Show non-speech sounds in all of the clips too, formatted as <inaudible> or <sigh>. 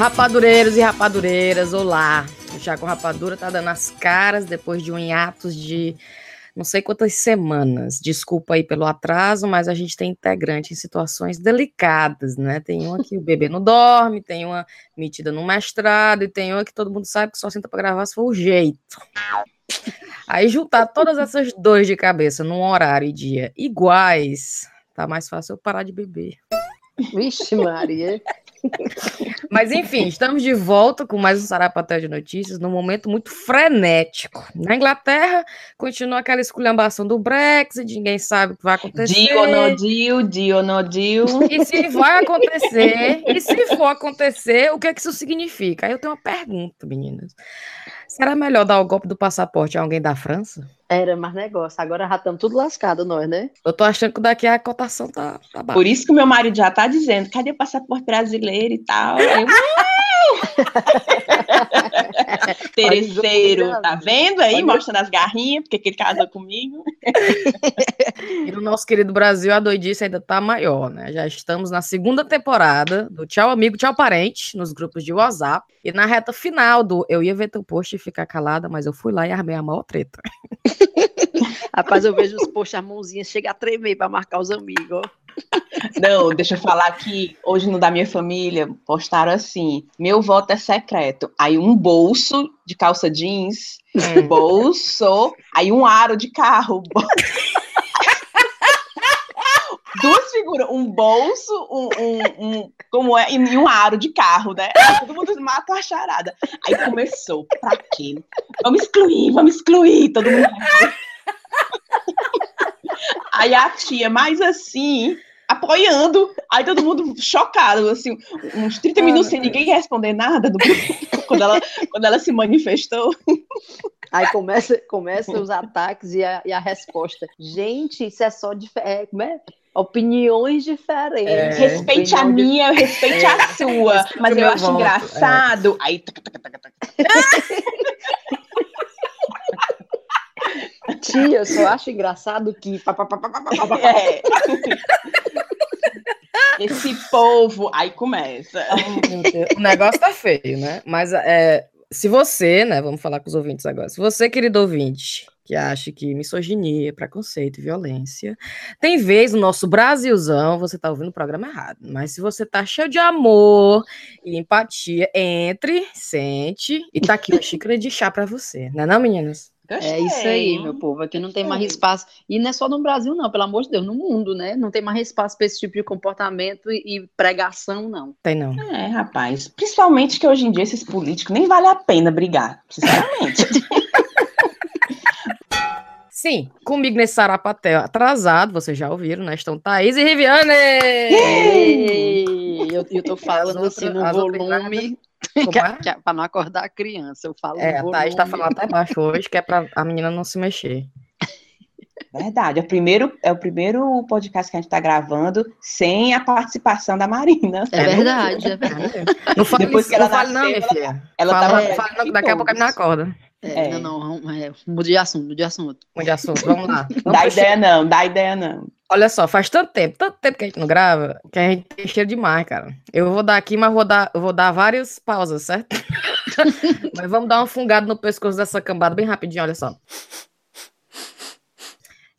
Rapadureiros e rapadureiras, olá. O Chá com Rapadura tá dando as caras depois de um hiatus de não sei quantas semanas. Desculpa aí pelo atraso, mas a gente tem integrante em situações delicadas, né? Tem uma que o bebê não dorme, tem uma metida no mestrado, e tem uma que todo mundo sabe que só senta para gravar se for o jeito. Aí juntar todas essas dores de cabeça num horário e dia iguais, tá mais fácil eu parar de beber. Vixe, Maria. Mas enfim, estamos de volta com mais um Sarapatel de Notícias, num momento muito frenético. Na Inglaterra, continua aquela esculhambação do Brexit, ninguém sabe o que vai acontecer. Dio no dio, dio no dio. E se vai acontecer, e se for acontecer, o que é que isso significa? Aí eu tenho uma pergunta, meninas. Será melhor dar o golpe do passaporte a alguém da França? Era mais negócio. Agora já estamos tudo lascado, nós, né? Eu tô achando que daqui a cotação tá, tá baixa. Por isso que o meu marido já tá dizendo, cadê o passaporte brasileiro e tal? Eu, <laughs> Terceiro, tá vendo aí? Mostrando as garrinhas, porque ele casou comigo. <laughs> E no nosso querido Brasil, a doidice ainda tá maior, né? Já estamos na segunda temporada do Tchau Amigo, Tchau Parente, nos grupos de WhatsApp. E na reta final do Eu ia ver teu post e ficar calada, mas eu fui lá e armei a maior treta. <laughs> Rapaz, eu vejo os posts, a mãozinha chega a tremer para marcar os amigos. Não, deixa eu falar que hoje no da minha família postaram assim: meu voto é secreto. Aí um bolso de calça jeans, um bolso, aí um aro de carro. <laughs> Figuras, um bolso, um, um, um- como é, e um aro de carro, né? Aí todo mundo mata a charada. Aí começou, pra quê? Vamos excluir, vamos excluir, todo mundo. Aí a tia, mais assim, apoiando, aí todo mundo chocado, assim, uns 30 minutos sem ninguém responder nada do quando ela, quando ela se manifestou. Aí começa, começa os <laughs> ataques e a, e a resposta. Gente, isso é só é, como é? opiniões diferentes. É. Respeite a Opinião de- minha, respeite a sua, mas eu acho voto, engraçado. Aí, tac, tac. <laughs> Tia, eu só acho engraçado que. É. Esse povo, aí começa. Meu Deus, O negócio tá feio, né? Mas é, se você, né? Vamos falar com os ouvintes agora. Se você, querido ouvinte, que acha que misoginia, preconceito e violência tem vez no nosso Brasilzão, você tá ouvindo o programa errado. Mas se você tá cheio de amor e empatia, entre, sente e tá aqui uma xícara de chá pra você, né, não, meninas? É isso aí, meu povo. Aqui não tem mais espaço. E não é só no Brasil, não, pelo amor de Deus, no mundo, né? Não tem mais espaço para esse tipo de comportamento e, pregação, não. Tem não. É, rapaz. Principalmente que hoje em dia esses políticos nem vale a pena brigar, sinceramente. <laughs> Sim, comigo nesse sarapatel atrasado, vocês já ouviram, né? Estão Thaís e Riviane! Ei, eu, eu tô falando assim no volume <laughs> é? para não acordar a criança. Eu falo É, a Thaís tá falando até baixo hoje, que é pra a menina não se mexer. Verdade. É o, primeiro, é o primeiro podcast que a gente tá gravando sem a participação da Marina. É verdade, é verdade. Não fale, Depois isso, que ela não fale não, nasceu, minha filha. ela fala, tava fala não, daqui a pouco a menina acorda. É, É. Não, não, é, muda de assunto, muda de assunto. Mude de assunto, vamos lá. <laughs> Vamos Dá ideia não, dá ideia não. Olha só, faz tanto tempo, tanto tempo que a gente não grava, que a gente tem cheiro demais, cara. Eu vou dar aqui, mas vou dar, vou dar várias pausas, certo? <laughs> mas vamos dar uma fungada no pescoço dessa cambada bem rapidinho, olha só.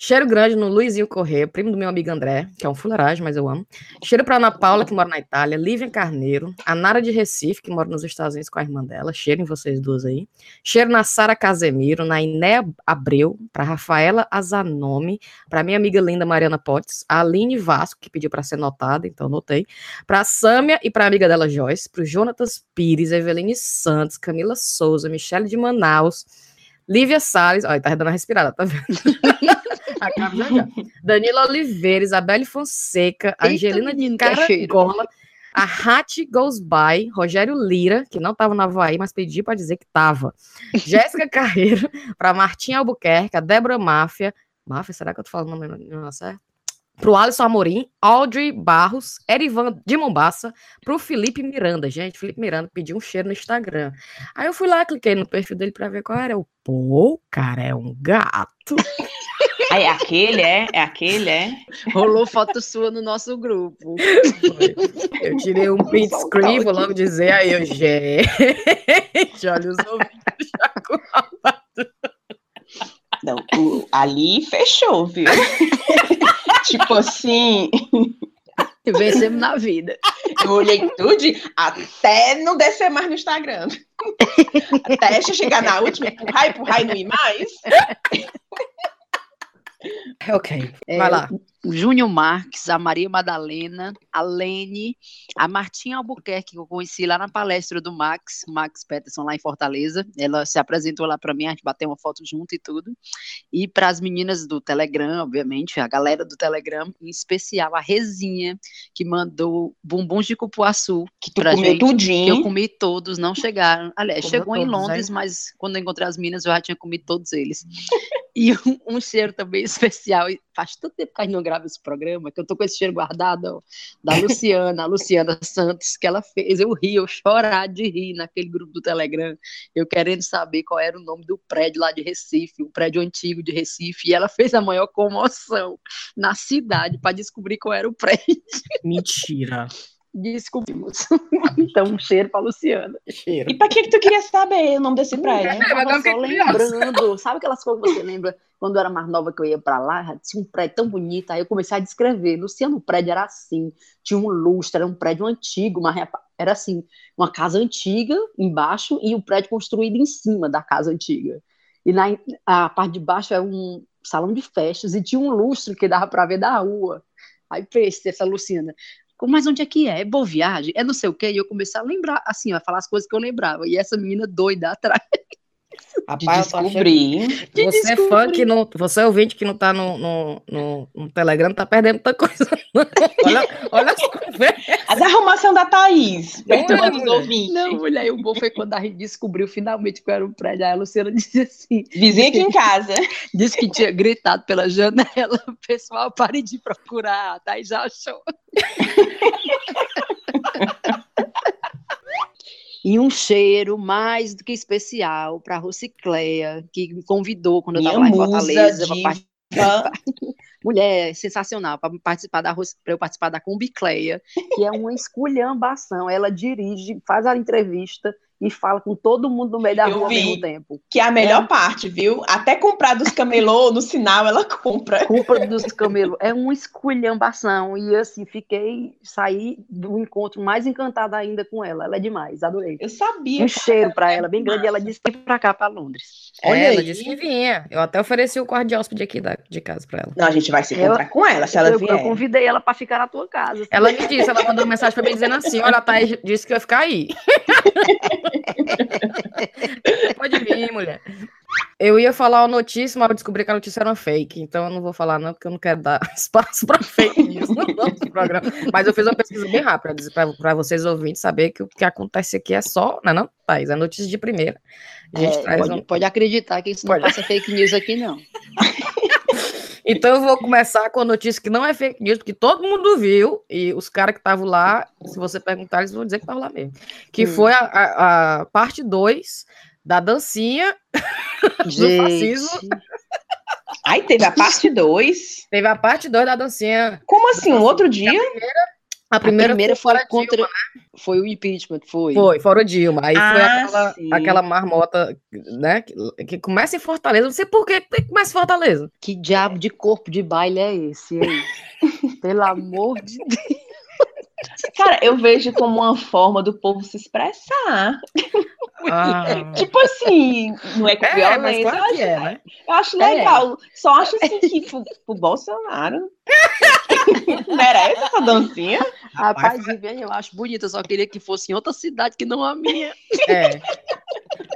Cheiro grande no Luizinho Corrêa, primo do meu amigo André, que é um fuleiragem, mas eu amo. Cheiro pra Ana Paula, que mora na Itália, Lívia Carneiro, a Nara de Recife, que mora nos Estados Unidos com a irmã dela. Cheiro em vocês duas aí. Cheiro na Sara Casemiro, na Iné Abreu, pra Rafaela Azanome, para minha amiga linda Mariana Potts, a Aline Vasco, que pediu para ser notada, então notei, para Sâmia e para amiga dela Joyce, para o Jonatas Pires, Eveline Santos, Camila Souza, Michele de Manaus, Lívia Salles, olha, tá dando uma respirada, tá vendo? <laughs> Já. Danila Oliveira, Isabelle Fonseca, Eita, Angelina de. Caragola, a Hattie Goes By, Rogério Lira, que não estava na Havaí, mas pedi para dizer que estava. Jéssica <laughs> Carreiro, para Martinha Albuquerque, a Débora Máfia. Máfia, será que eu tô falando o nome certo? Pro Alisson Amorim, Audrey Barros, Erivan de Mombaça, pro Felipe Miranda. Gente, Felipe Miranda pediu um cheiro no Instagram. Aí eu fui lá, cliquei no perfil dele para ver qual era. Eu, pô, o cara é um gato. <laughs> Ah, é aquele, é? É aquele, é? Rolou foto sua no nosso grupo. Eu tirei um print screen, vou logo dizer aí, eu, gente, olha os ouvidos já com Não, o, ali fechou, viu? <laughs> tipo assim. Vencemos na vida. Eu olhei tudo até não descer mais no Instagram. até chegar na última, empurrar, empurrar e não ir mais. <laughs> Ok, vai lá. o Júnior Marques, a Maria Madalena, a Lene, a Martinha Albuquerque, que eu conheci lá na palestra do Max, Max Peterson, lá em Fortaleza. Ela se apresentou lá para mim, a gente bateu uma foto junto e tudo. E para as meninas do Telegram, obviamente, a galera do Telegram, em especial a Rezinha, que mandou bumbums de cupuaçu. Que tu comeu gente, tudinho. Que eu comi todos, não chegaram. Aliás, chegou em todos, Londres, mas quando eu encontrei as meninas, eu já tinha comido todos eles. E <laughs> um, um cheiro também especial. E faz tanto tempo que a gente não grava esse programa que eu tô com esse cheiro guardado ó, da <laughs> Luciana, a Luciana Santos, que ela fez eu rir, eu chorar de rir naquele grupo do Telegram, eu querendo saber qual era o nome do prédio lá de Recife, o prédio antigo de Recife, e ela fez a maior comoção na cidade para descobrir qual era o <laughs> prédio. Mentira. Descobrimos. <laughs> Então, um cheiro para Luciana. Cheiro. E pra que, que tu queria saber o nome desse prédio? É, Eu tava só lembrando, sabe aquelas coisas que você lembra quando eu era mais nova que eu ia pra lá, tinha um prédio tão bonito, aí eu comecei a descrever, Luciano, o prédio era assim, tinha um lustre, era um prédio antigo, mas era assim, uma casa antiga embaixo e o prédio construído em cima da casa antiga. E na a parte de baixo era um salão de festas e tinha um lustre que dava pra ver da rua. Aí pensei, essa Luciana, mas onde é que é? É Boa Viagem? É não sei o quê? E eu comecei a lembrar, assim, a falar as coisas que eu lembrava. E essa menina doida atrás. De Rapaz, achando- descobrir. de Você é fã que não. Você é ouvinte que não tá no, no, no, no Telegram, tá perdendo muita coisa. olha, olha as conversas. As arrumação da Thaís, perturbando os mulher. ouvintes. Não, mulher, e o bom foi quando a gente descobriu finalmente que era um prédio. Aí a Luciana <laughs> disse assim: Vizinha aqui em casa. disse que tinha gritado pela janela. <laughs> Pessoal, pare de procurar. Tá aí já achou. <laughs> E um cheiro mais do que especial para a Rocicleia, que me convidou quando eu estava lá em Fortaleza. pra diva. participar. <laughs> Mulher sensacional para participar da para eu participar da Combicleia, que é uma esculhambação. Ela dirige, faz a entrevista e fala com todo mundo no meio da Eu rua ao mesmo tempo. Que é a melhor parte, viu? Até comprar dos camelô no sinal, ela compra. Culpa dos camelos. É uma esculhambação. E assim, fiquei, saí do encontro mais encantada ainda com ela. Ela é demais, adorei. Eu sabia. Um cheiro para ela, bem grande. e Ela disse que ia pra cá, para Londres. Olha É, ela aí. disse que vinha. Eu até ofereci o quarto de hóspede aqui da, de casa pra ela. Não, a gente vai se Eu- encontrar com ela, se ela eu, vier. eu convidei ela para ficar na tua casa. Ela me disse, ela mandou uma mensagem pra mim dizendo assim: olha, a Thaís disse que ia ficar aí. <laughs> <laughs> Pode vir, mulher. Eu ia falar uma notícia, mas eu descobri que a notícia era uma fake, então eu não vou falar, não, porque eu não quero dar <laughs> espaço para fake news no nosso programa. Mas eu fiz uma pesquisa bem rápida para vocês ouvintes saber que o que acontece aqui é só, não é não, Thaís? É notícia de primeira. A gente É, traz pode, um- pode acreditar que isso não Pode. passa fake news aqui, não. <laughs> Então eu vou começar com a notícia que não é fake news, porque todo mundo viu, e os caras que estavam lá, se você perguntar, eles vão dizer que estavam lá mesmo. Que Hum. foi a, a- a parte 2 da dancinha. <laughs> fascismo. Aí teve a parte 2. Teve a parte 2 da dancinha. Como assim? Um outro dia? A A primeira, primeira foi, foi fora contra. Dilma, Foi o impeachment, foi. Foi, fora o Dilma. Aí foi Ah, aquela, sim. aquela marmota, né? Que, que começa em Fortaleza. Não sei por que começa em Fortaleza. Que diabo de corpo de baile é esse aí? <laughs> Pelo amor de Deus. Cara, eu vejo como uma forma do povo se expressar. Ah, <laughs> Tipo assim, não é com é, mas violência. claro que é, né? Eu acho legal. Só acho assim que pro, pro Bolsonaro <laughs> merece essa dancinha. Rapaz, Viviane, eu acho bonita, eu só queria que fosse em outra cidade que não a minha. É.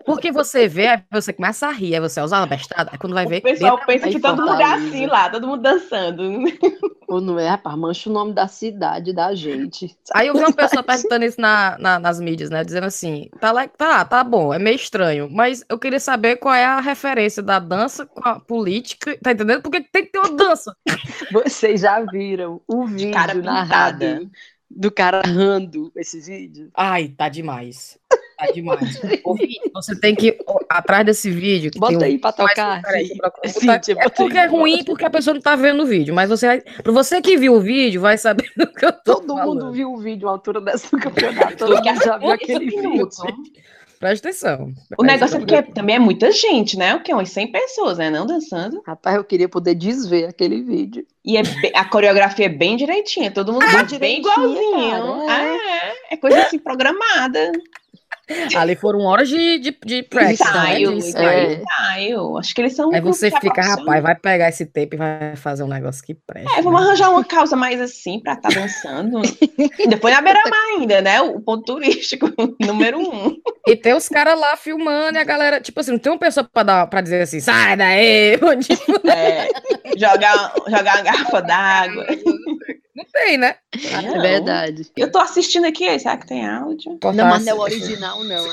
Porque você vê, aí você começa a rir, aí você usa a bestada, aí quando vai ver. O pessoal pensa que todo mundo é assim lá, todo mundo dançando. Ou não é, rapaz, mancha o nome da cidade, da gente. Aí eu vi uma pessoa perguntando isso na, na- nas mídias, né? Dizendo assim: tá, lá, tá, tá bom, é meio estranho, mas eu queria saber qual é a referência da dança com a política, tá entendendo? Porque tem que ter uma dança. Vocês já viram o De vídeo cara narrado pintada. do cara rando esse vídeo? Ai, tá demais. Tá <laughs> demais. Você tem que, atrás desse vídeo... Bota aí um... pra tocar. Cíntia, <laughs> é porque é ruim, porque a pessoa não tá vendo o vídeo, mas você, pra você que viu o vídeo, vai saber do que eu tô Todo falando. mundo viu o vídeo à altura dessa <laughs> campeonato. Todo mundo já viu aquele vídeo. Presta atenção. O negócio é porque também é muita gente, né? O que? Umas 100 pessoas, né? Não dançando. Rapaz, eu queria poder desver aquele vídeo. E é a coreografia é bem direitinha. Todo mundo ah, bem igualzinho. Cara, é. Ah, é. é coisa assim programada. <laughs> Ali foram horas de, de, de practice, ensaio, né? de ensaio, é. ensaio. Acho que eles são. Aí você fica, rapaz, vai pegar esse tape e vai fazer um negócio que presta. É, vamos né? arranjar uma calça mais assim pra estar tá dançando. Depois na beira-mar ainda, né? O ponto turístico <laughs> número um. E tem os caras lá filmando e a galera, tipo assim, não tem uma pessoa pra, dar, pra dizer assim, sai daí! Tipo... É, jogar, jogar uma garrafa d'água. Não tem, né? É verdade. Eu tô assistindo aqui, será que tem áudio? Não, mas não é o original, não.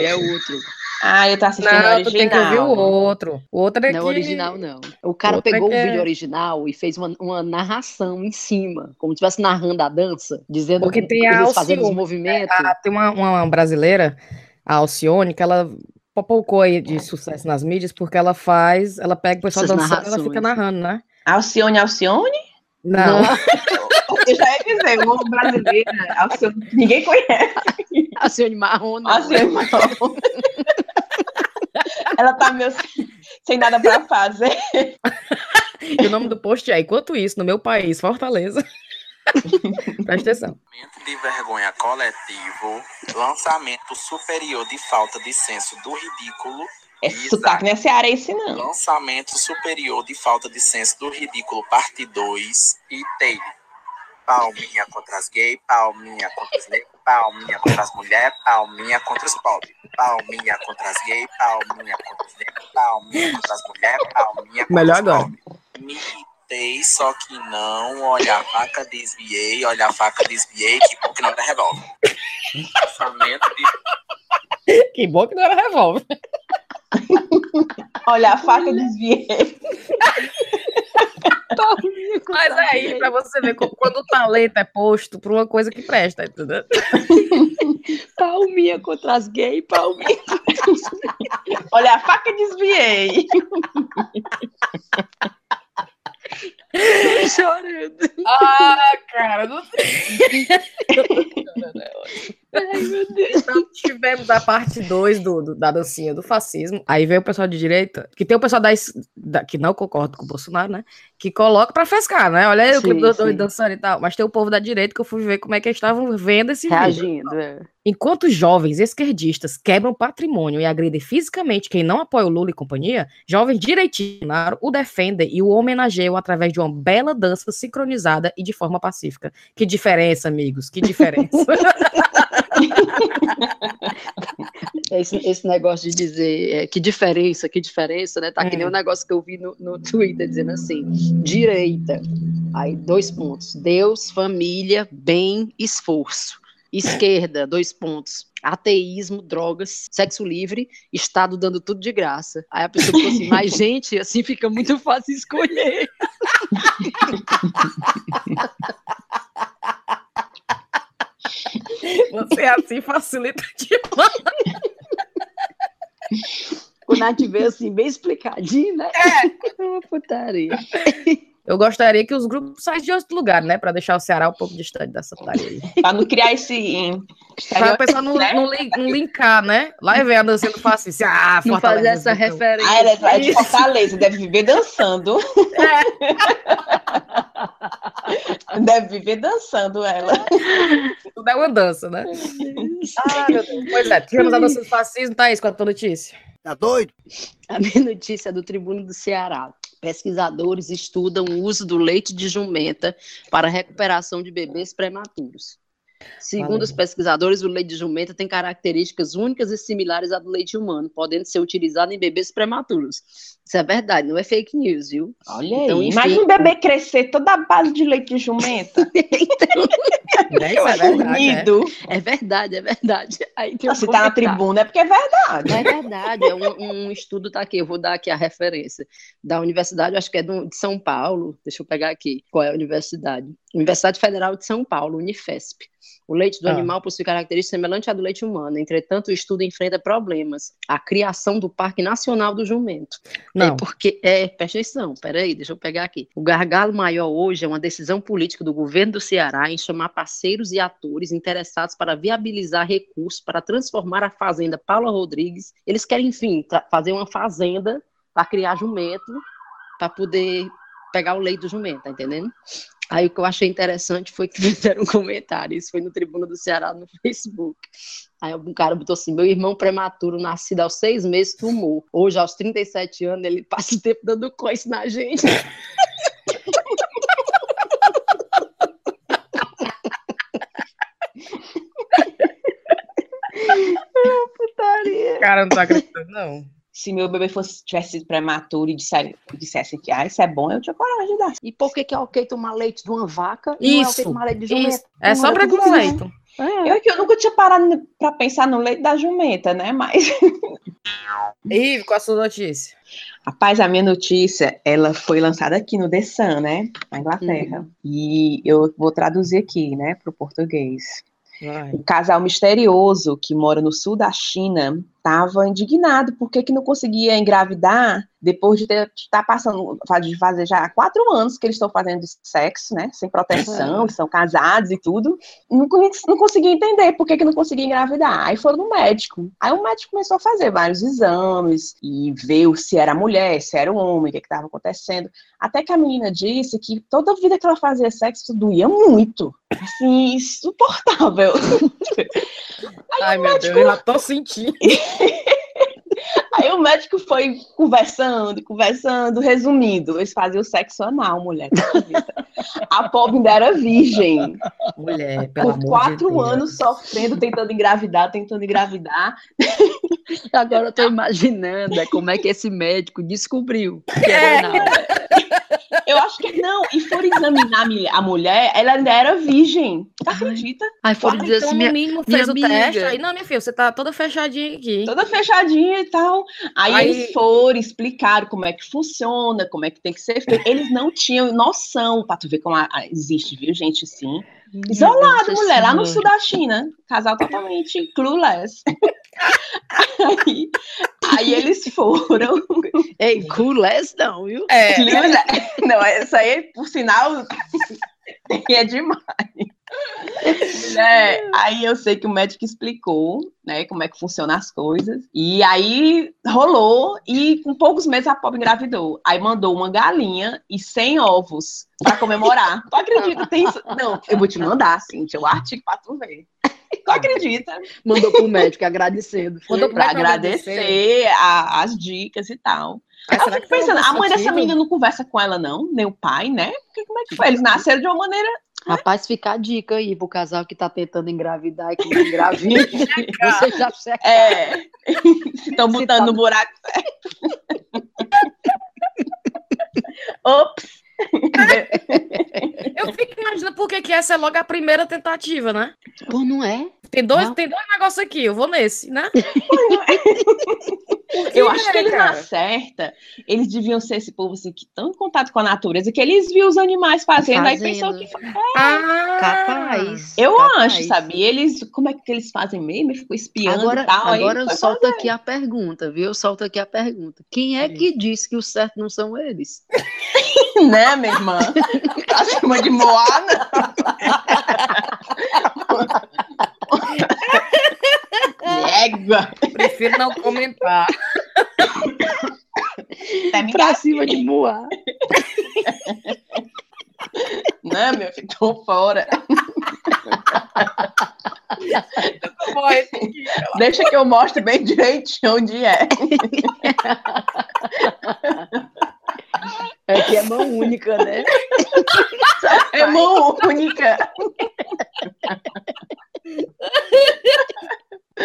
É o outro. Ah, eu tô assistindo não, o original. tem que ouvir o outro. O outro é Não é o original, não. O cara o pegou é... o vídeo original e fez uma, uma narração em cima, como se estivesse narrando a dança, dizendo Porque tem a Alcione, fazendo os movimentos. A, tem uma, uma brasileira, a Alcione, que ela popocou aí de sucesso nas mídias, porque ela faz, ela pega o pessoal Essas dançando e ela fica narrando, né? Alcione, Alcione? Não. não. <laughs> Eu já ia dizer, o nome brasileiro, Alcione, ninguém conhece. Alcione Marrom. Alcione Marrom. Ela tá meio sem, sem nada para fazer. e o nome do post é Enquanto isso, no meu país, Fortaleza. Presta atenção. De vergonha coletivo, lançamento superior de falta de senso do ridículo esse sotaque não é cearense, não. Lançamento superior de falta de senso do ridículo, parte 2. E tem palminha contra as gays, palminha contra os negros, palminha contra as mulheres, palminha contra os pobres. Palminha contra as gays, palminha contra os negros, palminha contra as mulheres, palminha contra Melhor os agora. Me irritei, só que não. Olha a faca, desviei. Olha a faca, desviei. Que bom que não era revólver. Lançamento de... Que bom que não era revólver. Olha, a faca desviei. <laughs> Mas é aí, pra você ver quando o talento é posto pra uma coisa que presta, entendeu? <laughs> Palminha contra as gays, palminha Olha, a faca desviei. chorando. Ah, cara, não sei. Ai, meu Deus. Então, tivemos a parte 2 do, do, da dancinha do fascismo. Aí veio o pessoal de direita, que tem o pessoal da, da que não concorda com o Bolsonaro, né? Que coloca pra fescar, né? Olha aí sim, o clipe do doido dançando e tal. Mas tem o povo da direita que eu fui ver como é que eles estavam vendo esse Reagindo, vídeo. É. Enquanto jovens esquerdistas quebram patrimônio e agridem fisicamente quem não apoia o Lula e companhia, jovens direitistas o defendem e o homenageiam através de uma bela dança sincronizada e de forma pacífica. Que diferença, amigos, que diferença. <laughs> <laughs> esse, esse negócio de dizer é, que diferença, que diferença, né? Tá que nem um negócio que eu vi no, no Twitter dizendo assim: direita, aí dois pontos, Deus, família, bem, esforço. Esquerda, dois pontos. Ateísmo, drogas, sexo livre, Estado dando tudo de graça. Aí a pessoa falou assim, mas <laughs> gente, assim fica muito fácil escolher. <laughs> Você assim facilita demais. O Nath veio assim, bem explicadinho, né? É. Uma <laughs> putaria. Eu gostaria que os grupos saíssem de outro lugar, né? Para deixar o Ceará um pouco distante dessa aí. <laughs> Para não criar esse. Para o pessoal não, né? não, não, linkar, né? Lá e vem a dançando fácil. Assim, ah, não fazer essa então. referência. Ah, ela é de Fortaleza, deve viver dançando. É. <laughs> Deve viver dançando ela. <laughs> Tudo é uma dança, né? ah, meu Deus. Pois é, tivemos a dança do fascismo, Thaís, qual é a tua notícia? Tá doido? A minha notícia é do Tribuno do Ceará. Pesquisadores estudam o uso do leite de jumenta para recuperação de bebês prematuros. Segundo Valeu. os pesquisadores, o leite de jumenta tem características únicas e similares à do leite humano, podendo ser utilizado em bebês prematuros. Isso é verdade, não é fake news, viu? Olha então, aí. Imagina um bebê crescer toda a base de leite de jumenta. <laughs> então... <laughs> Né, Isso é verdade. É. é verdade, é verdade. <laughs> Aí tem um Se tá na tribuna é porque é verdade. É verdade. É um, um estudo tá aqui. Eu vou dar aqui a referência da universidade, acho que é de São Paulo. Deixa eu pegar aqui qual é a universidade. Universidade Federal de São Paulo, Unifesp. O leite do ah. animal possui características semelhantes à do leite humano, entretanto, o estudo enfrenta problemas. A criação do Parque Nacional do Jumento. Não. É porque, é, presta atenção, peraí, deixa eu pegar aqui. O gargalo maior hoje é uma decisão política do governo do Ceará em chamar parceiros e atores interessados para viabilizar recursos para transformar a fazenda Paula Rodrigues. Eles querem, enfim, fazer uma fazenda para criar jumento, para poder pegar o leite do jumento, tá entendendo? Aí o que eu achei interessante foi que <laughs> fizeram um comentário, isso foi no Tribuna do Ceará no Facebook. Aí um cara botou assim: meu irmão prematuro, nascido aos seis meses, fumou. Hoje, aos 37 anos, ele passa o tempo dando coice na gente. <laughs> <laughs> Putaria. Cara, não tô acreditando, não se meu bebê fosse, tivesse sido prematuro e dissesse, dissesse que ah, isso é bom, eu tinha coragem de dar. E por que, que é ok tomar leite de uma vaca e isso, não é ok tomar leite de jumenta? É só preconceito. É. Eu, eu nunca tinha parado para pensar no leite da jumenta, né? Mas. <laughs> E qual a sua notícia? Rapaz, a minha notícia, ela foi lançada aqui no The Sun, né? Na Inglaterra. Uhum. E eu vou traduzir aqui, né, para o português. Vai. Um casal misterioso que mora no sul da China estava indignado porque que não conseguia engravidar depois de estar tá passando, de fazer já quatro anos que eles estão fazendo sexo, né, sem proteção, são casados e tudo, não, não conseguia entender por que, que não conseguia engravidar. Aí foram no médico. Aí o médico começou a fazer vários exames e ver se era mulher, se era um homem, o que estava acontecendo. Até que a menina disse que toda vida que ela fazia sexo doía muito, assim, insuportável. <laughs> Ai, meu médico... Deus, eu já tô sentindo. <laughs> <laughs> Aí o médico foi conversando, conversando, resumindo, eles faziam sexo anal, mulher. A pobre ainda era virgem. Mulher, pelo Por quatro de anos sofrendo, tentando engravidar, tentando engravidar. Agora eu tô imaginando é, como é que esse médico descobriu que era anal. Eu acho que não. E foram examinar a mulher, ela ainda era virgem. Tu acredita? Aí foram dizer então, assim, no mínimo fez o teste. Aí, não, minha filha, você tá toda fechadinha aqui. Toda fechadinha e tal. Aí, aí, eles foram, explicar como é que funciona, como é que tem que ser feito. Eles não tinham noção, pra tu ver como a, a, existe, viu, gente, sim. Isolado, mulher, lá no sul da China. Casal totalmente clueless. Aí, aí eles foram. Ei, clueless não, viu? É. Não, essa aí, por sinal, é demais. É, aí eu sei que o médico explicou, né, como é que funcionam as coisas. E aí rolou e com poucos meses a pobre engravidou. Aí mandou uma galinha e 100 ovos para comemorar. Tu acredita? Tem isso? Não, eu vou te mandar, Cintia, o artigo para tu ver. Tu acredita? Mandou pro médico agradecendo. <laughs> Mandou pra agradecer a, as dicas e tal. Mas eu fico pensando, a mãe dessa menina não conversa com ela, não? Nem o pai, né? Porque como é que foi? Eles nasceram de uma maneira Rapaz, fica a dica aí pro casal que tá tentando engravidar e que não engravida. <laughs> Você já checa. É. Estão botando tá... no buraco certo. <laughs> Ops! Eu fico imaginando por que, essa é logo a primeira tentativa, né? Pô, não é? Tem dois, tem dois negócios aqui, eu vou nesse, né? <laughs> eu acho que eles acertam. Eles deviam ser esse povo assim, que estão em contato com a natureza, que eles viam os animais fazendo, fazendo. aí pensou que. É, ah, capaz. Eu capaz. acho, sabe? Eles, como é que eles fazem mesmo? Eles ficam espiando agora, e tal. Agora eu solto aqui a pergunta, viu? Eu solto aqui a pergunta. Quem é que disse que o certo não são eles? <laughs> né, minha irmã? <laughs> Acima de Moana? Égua! Prefiro não comentar. Tá pra cima de Moá. Não, meu filho, tô fora. Deixa que eu mostre bem direitinho onde é. É que é mão única, né? É mão única.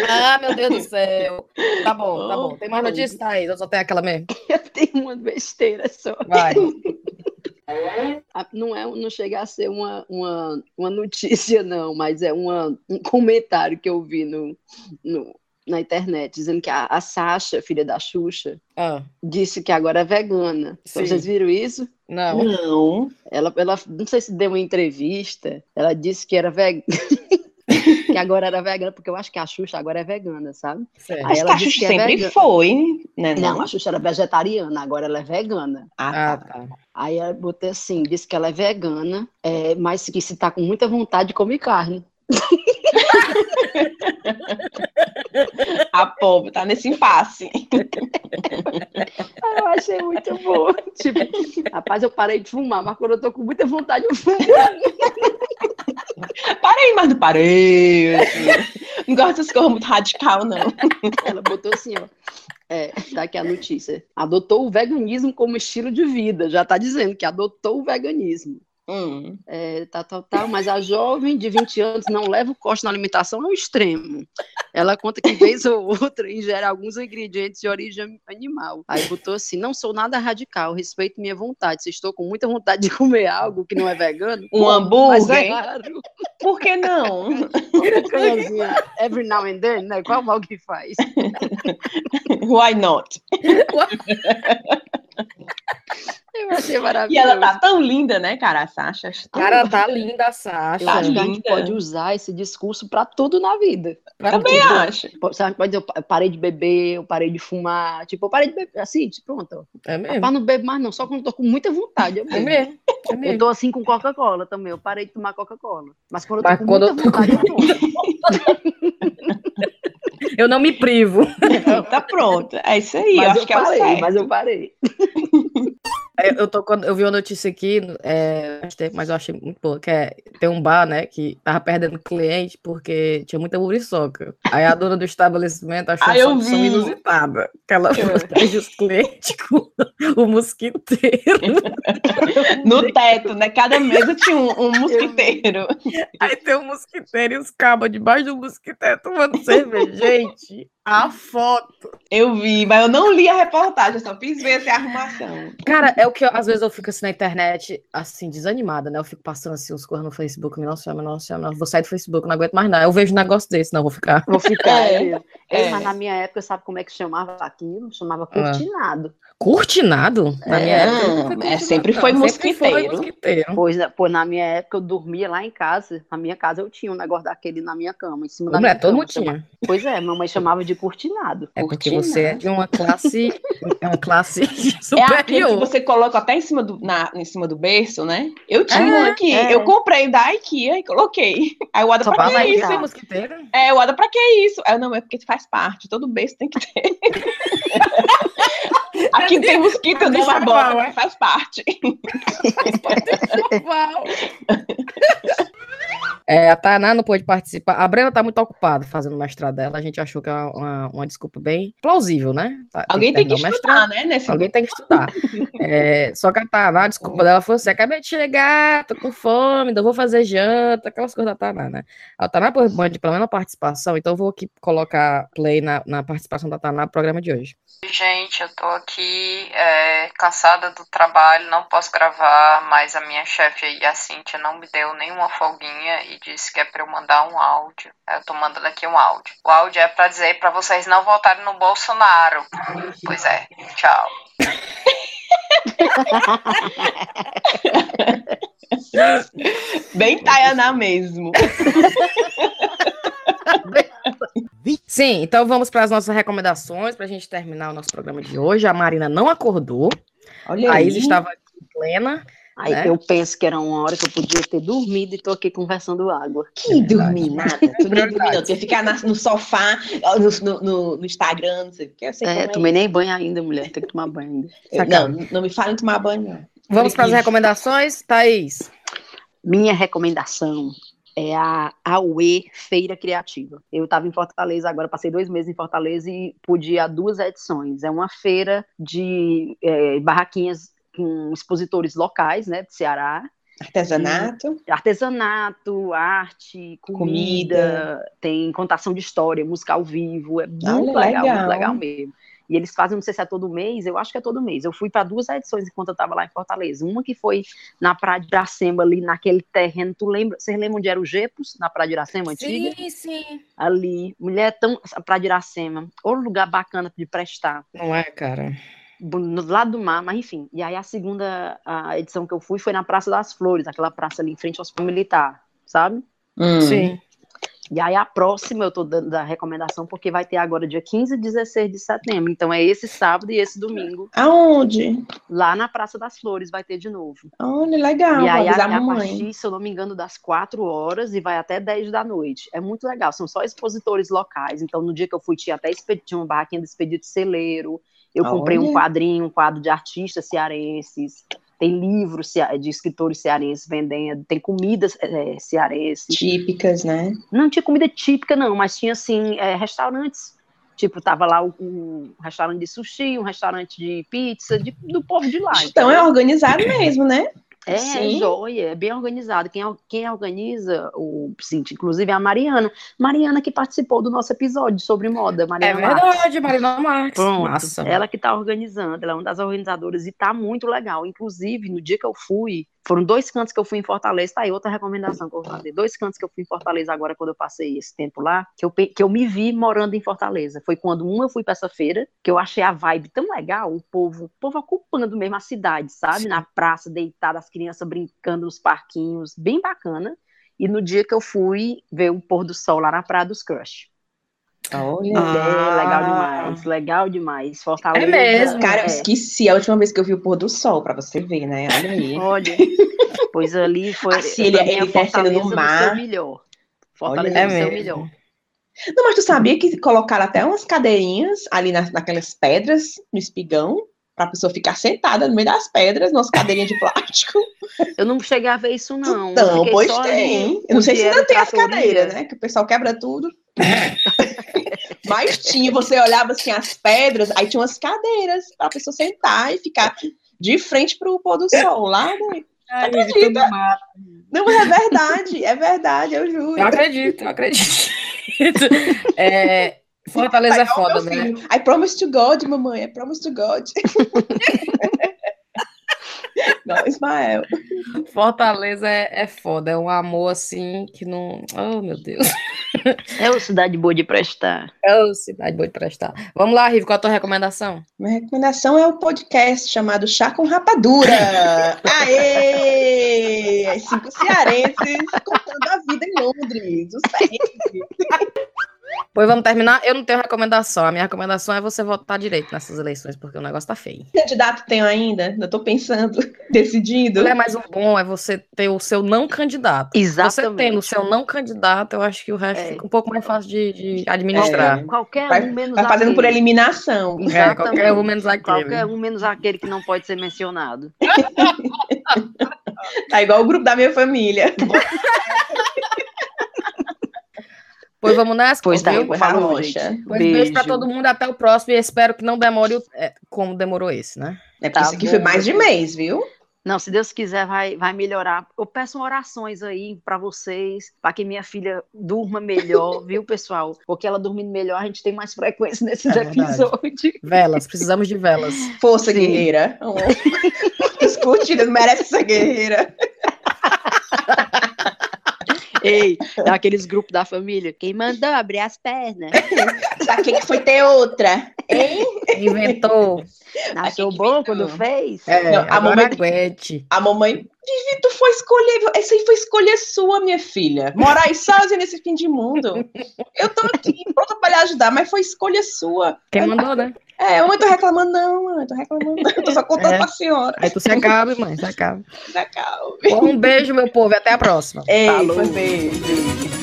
Ah, meu Deus do céu. Tá bom, tá bom. Tem mais notícias, Thaís? Ou só tem aquela mesmo? <laughs> Eu tenho uma besteira só. Vai. não, é, não chega a ser uma, uma, uma notícia, não, mas é uma, um comentário que eu vi no, no- na internet, dizendo que a, a Sasha, filha da Xuxa, Ah, disse que agora é vegana. Sim. Vocês viram isso? não. Não. Ela, ela, não sei se deu uma entrevista, ela disse que era vegana. <laughs> que agora era vegana, porque eu acho que a Xuxa agora é vegana, sabe? Aí Acho ela que a Xuxa que é sempre vegana. foi, né? Não, a Xuxa era vegetariana, agora ela é vegana. Ah, Ah, tá. tá. Aí eu botei assim, disse que ela é vegana, é, mas que se tá com muita vontade de comer carne. <laughs> A pobre tá nesse impasse. Ah, Eu achei muito bom. Tipo, rapaz, eu parei de fumar, mas quando eu tô com muita vontade, eu fumo. <laughs> <laughs> Parei, mas não parei. Não gosto dessas coisas muito radical, não. Ela botou assim, ó. É, tá aqui a notícia. Adotou o veganismo como estilo de vida. Já tá dizendo que adotou o veganismo. Hum. É, tá, tá, tá, mas a jovem de 20 anos não leva o corte na alimentação ao extremo. Ela conta que vez ou outra ingere alguns ingredientes de origem animal. Aí botou assim: não sou nada radical, respeito minha vontade. Se estou com muita vontade de comer algo que não é vegano, Um mas é hambúrguer? Por que não? Picanhazinha, Every now and then, né? Qual mal que faz? Why not? <laughs> Eu achei E maravilhoso. ela tá tão linda, né, cara, a Sasha? Cara, tá linda a Sasha. Eu acho que a gente linda. pode usar esse discurso para tudo na vida. Pra Também tudo. acho. Sabe, pode dizer, eu parei de beber, eu parei de fumar, tipo, eu parei de beber, assim, tipo, pronto. É mesmo. Rapaz, não bebo mais não, só quando eu tô com muita vontade. Eu, É bebo. mesmo. É eu mesmo. tô assim com Coca-Cola também, eu parei de tomar Coca-Cola. Mas quando eu Mas tô com quando muita eu tô vontade, eu tomo. Eu não me privo. Tá pronto. É isso aí. eu Mas acho eu que é o parei, certo. mas eu parei. <laughs> É, Eu, tô, quando eu vi uma notícia aqui, é, mas eu achei muito boa, que é, tem um bar, né, que tava perdendo cliente porque tinha muita muriçoca. Aí a dona do estabelecimento achou Ah, uma eu solução inusitada, que ela protege <laughs> os clientes com o mosquiteiro. No teto, né? Cada mesa tinha um, um mosquiteiro. Aí tem um mosquiteiro e os cabos debaixo do mosquiteiro tomando cerveja. Gente, a foto. Eu vi, mas eu não li a reportagem, eu só fiz ver essa arrumação. Cara, é o que eu- às vezes eu fico assim na internet, assim, desanimada, né? Eu fico passando assim uns coisas no Facebook, me não chama, não chama, não. Vou sair do Facebook, não aguento mais nada. Eu vejo um negócio desse, não, vou ficar. Vou ficar. É, É, é. Mas na minha época, sabe como é que chamava aquilo? Chamava cortinado. Curtinado? Na minha É, época. não é, sempre não. foi Sempre mosquiteiro. foi mosquiteiro. Pois, né, pois na minha época eu dormia lá em casa. Na minha casa eu tinha um negócio daquele na minha cama, em cima da minha todo cama. mundo tinha. Pois é, mamãe chamava de cortinado. É porque você é Cortinado. de uma classe. É uma classe <laughs> É aquele que superior. você coloca até em cima do, na, em cima do berço, né? Eu tinha um É, aqui. é. Eu comprei da IKEA e coloquei. Aí o Ada, Só pra que é isso é mosquiteiro? É, o Ada, pra que é isso? Aí não, é porque faz parte. Todo berço tem que ter. <laughs> Aqui tem mosquito, não, mas bota, é? faz parte. <laughs> É, a Tainá não pôde participar. A Brena tá muito ocupada fazendo o mestrado dela. A gente achou que é uma, uma desculpa bem plausível, né? Tá- Alguém tem que o mestrado. estudar, né? Nesse... Alguém tem que estudar. É, só que a Taná, a desculpa dela foi assim: acabei de chegar, tô com fome, não vou fazer janta, aquelas coisas da Taná, né? A Taná pode pelo menos a participação, então eu vou aqui colocar play na, na participação da Taná no programa de hoje. Gente, eu tô aqui é, cansada do trabalho, não posso gravar, mas a minha chefe aí, a Cíntia, não me deu nenhuma folguinha e disse que é pra eu mandar um áudio. Eu tô mandando aqui um áudio. O áudio é pra dizer pra vocês não votarem no Bolsonaro. Pois é, tchau. <laughs> Bem Tayaná mesmo. <laughs> Sim, então vamos para as nossas recomendações para a gente terminar o nosso programa de hoje. A Marina não acordou, Olha a aí. Isa estava aqui plena. Aí né? eu penso que era uma hora que eu podia ter dormido e tô aqui conversando água. Que dormir nada. Tu nem dormir, não. Tu ia ficar na- no sofá, no, no- no- no Instagram, não sei o que. Eu sei É, é tomei nem banho ainda, mulher. Tem que tomar banho ainda. <laughs> Eu-. Não, não me fala em tomar banho, não. Vamos para as recomendações, Thaís. Minha recomendação é a AUE Feira Criativa. Eu estava em Fortaleza agora, passei dois meses em Fortaleza e pude ir a duas edições. É uma feira de é, barraquinhas com expositores locais, né, de Ceará, Artesanato. artesanato, arte, comida, Comida. tem contação de história, música ao vivo, é muito legal, legal. muito legal mesmo. E eles fazem, não sei se é todo mês, eu acho que é todo mês. Eu fui para duas edições enquanto eu estava lá em Fortaleza. Uma que foi na Praia de Iracema, ali naquele terreno. Tu lembra? Vocês lembram onde era o Gepos, na Praia de Iracema antiga? Sim, sim. Ali. Mulher tão. A Praia de Iracema. Outro lugar bacana de prestar. Não é, cara? No lado do mar, mas enfim. E aí a segunda a edição que eu fui foi na Praça das Flores, aquela praça ali em frente ao Hospital Militar, sabe? Hum. Sim. E aí a próxima eu tô dando a recomendação porque vai ter agora dia 15 e 16 de setembro. Então é esse sábado e esse domingo. Aonde? Lá na Praça das Flores vai ter de novo. Olha, legal. e aí a, a partir, se eu não me engano, das 4 horas e vai até 10 da noite. É muito legal, são só expositores locais. Então no dia que eu fui tinha até expedi- tinha uma barraquinha do Expedito Celeiro. Eu comprei um quadrinho, um quadro de artistas cearenses. Tem livros de escritores cearenses vendendo, tem comidas é, cearenses. Típicas, né? Não tinha comida típica, não, mas tinha, assim, é, restaurantes. Tipo, tava lá o, o restaurante de sushi, um restaurante de pizza, de- do povo de lá. Então é entendeu? organizado mesmo, né? É, Sim. joia, é bem organizado. Quem, quem organiza o Cinti, inclusive, é a Mariana. Mariana que participou do nosso episódio sobre moda, É Mariana Marques. verdade, Marina Marques. Pronto, Massa. ela que está organizando, ela é uma das organizadoras e tá muito legal. Inclusive, no dia que eu fui, foram dois cantos que eu fui em Fortaleza, tá aí outra recomendação que eu vou fazer. Dois cantos que eu fui em Fortaleza agora, quando eu passei esse tempo lá, que eu, que eu me vi morando em Fortaleza. Foi quando, um, eu fui para essa feira, que eu achei a vibe tão legal, o povo, o povo ocupando mesmo a cidade, sabe? Na praça, deitado, as crianças brincando nos parquinhos, bem bacana. E no dia que eu fui ver o pôr do sol lá na Praia dos Crush. Olha. Ah. É, legal demais, legal demais. Fortaleza. É mesmo? Cara, eu é. esqueci a última vez que eu vi o pôr do sol, pra você ver, né? Olha aí. <laughs> Olha, pois ali foi. Assim, ele- é ele descendo no Fortaleza mar. seu melhor. Fortaleza Olha, do é seu mesmo. melhor. Não, mas tu sabia que colocaram até umas cadeirinhas ali na- naquelas pedras, no espigão, pra pessoa ficar sentada no meio das pedras, nas cadeirinhas de plástico? Eu não cheguei a ver isso, não. Eu Não, fiquei pois só ali tem. Eu não sei se ainda tem as cadeiras, né? Que o pessoal quebra tudo. Mas tinha, você olhava assim as pedras, aí tinha umas cadeiras pra pessoa sentar e ficar de frente pro pôr do sol, lá dentro. Ai, Acredita? Do Mato. Não, mas é verdade, é verdade, eu juro. Eu acredito, eu acredito. <laughs> É, Fortaleza é foda, né? I promise to God, mamãe, I promise to God. <laughs> Não, Ismael. Fortaleza é, é foda, é um amor assim que não. Oh, meu Deus. É uma cidade boa de prestar. É cidade boa de prestar. Vamos lá, Rivo, qual a tua recomendação? Minha recomendação é o podcast chamado Chá com Rapadura. <laughs> Aê! As cinco cearenses contando a vida em Londres. Os perrengues. Pois vamos terminar. Eu não tenho recomendação. A minha recomendação é você votar direito nessas eleições, porque o negócio tá feio. Que candidato tenho ainda? Eu tô pensando, <laughs> decidindo. É, mas o bom é você ter o seu não candidato. Você Exatamente. tendo o seu não candidato, eu acho que o resto É. fica um pouco mais fácil de, de administrar. É. Qualquer Vai, um menos vai fazendo por aquele. eliminação. É, qualquer um menos aquele. Qualquer um menos aquele que não pode ser mencionado. <laughs> Tá igual o grupo da minha família. <laughs> Pois vamos nessa? Pois tá, viu? pois Falou, falou, gente. Pois beijo pra todo mundo, até o próximo. E espero que não demore o- é, como demorou esse, né? É porque Tá isso aqui bom, foi mais de mês, viu? Não, se Deus quiser, vai, vai melhorar. Eu peço orações aí para vocês, para que minha filha durma melhor, <laughs> viu, pessoal? Porque ela dormindo melhor, a gente tem mais frequência <laughs> nesses É verdade. episódios. Velas, precisamos de velas. Força, Sim. guerreira. <laughs> As curtidas merecem essa guerreira. Ei, daqueles grupos da família. Quem mandou abrir as pernas? <laughs> Pra que que foi ter outra? Hein? Inventou. Nasceu que bom inventou? quando fez? É, Não, a mamãe- aguente. A mamãe, Vivi, tu foi escolher. Essa aí foi escolha sua, minha filha. Morar aí sozinha nesse fim de mundo. Eu tô aqui pronta pra lhe ajudar, mas foi escolha sua. Quem mandou, né? É, eu tô reclamando, não, mãe, tô reclamando, não. Eu tô só contando É. pra senhora. Aí tu se acabe, mãe, se acabe. Da calma. Um beijo, meu povo, e até a próxima. Ei, Falou. foi beijo.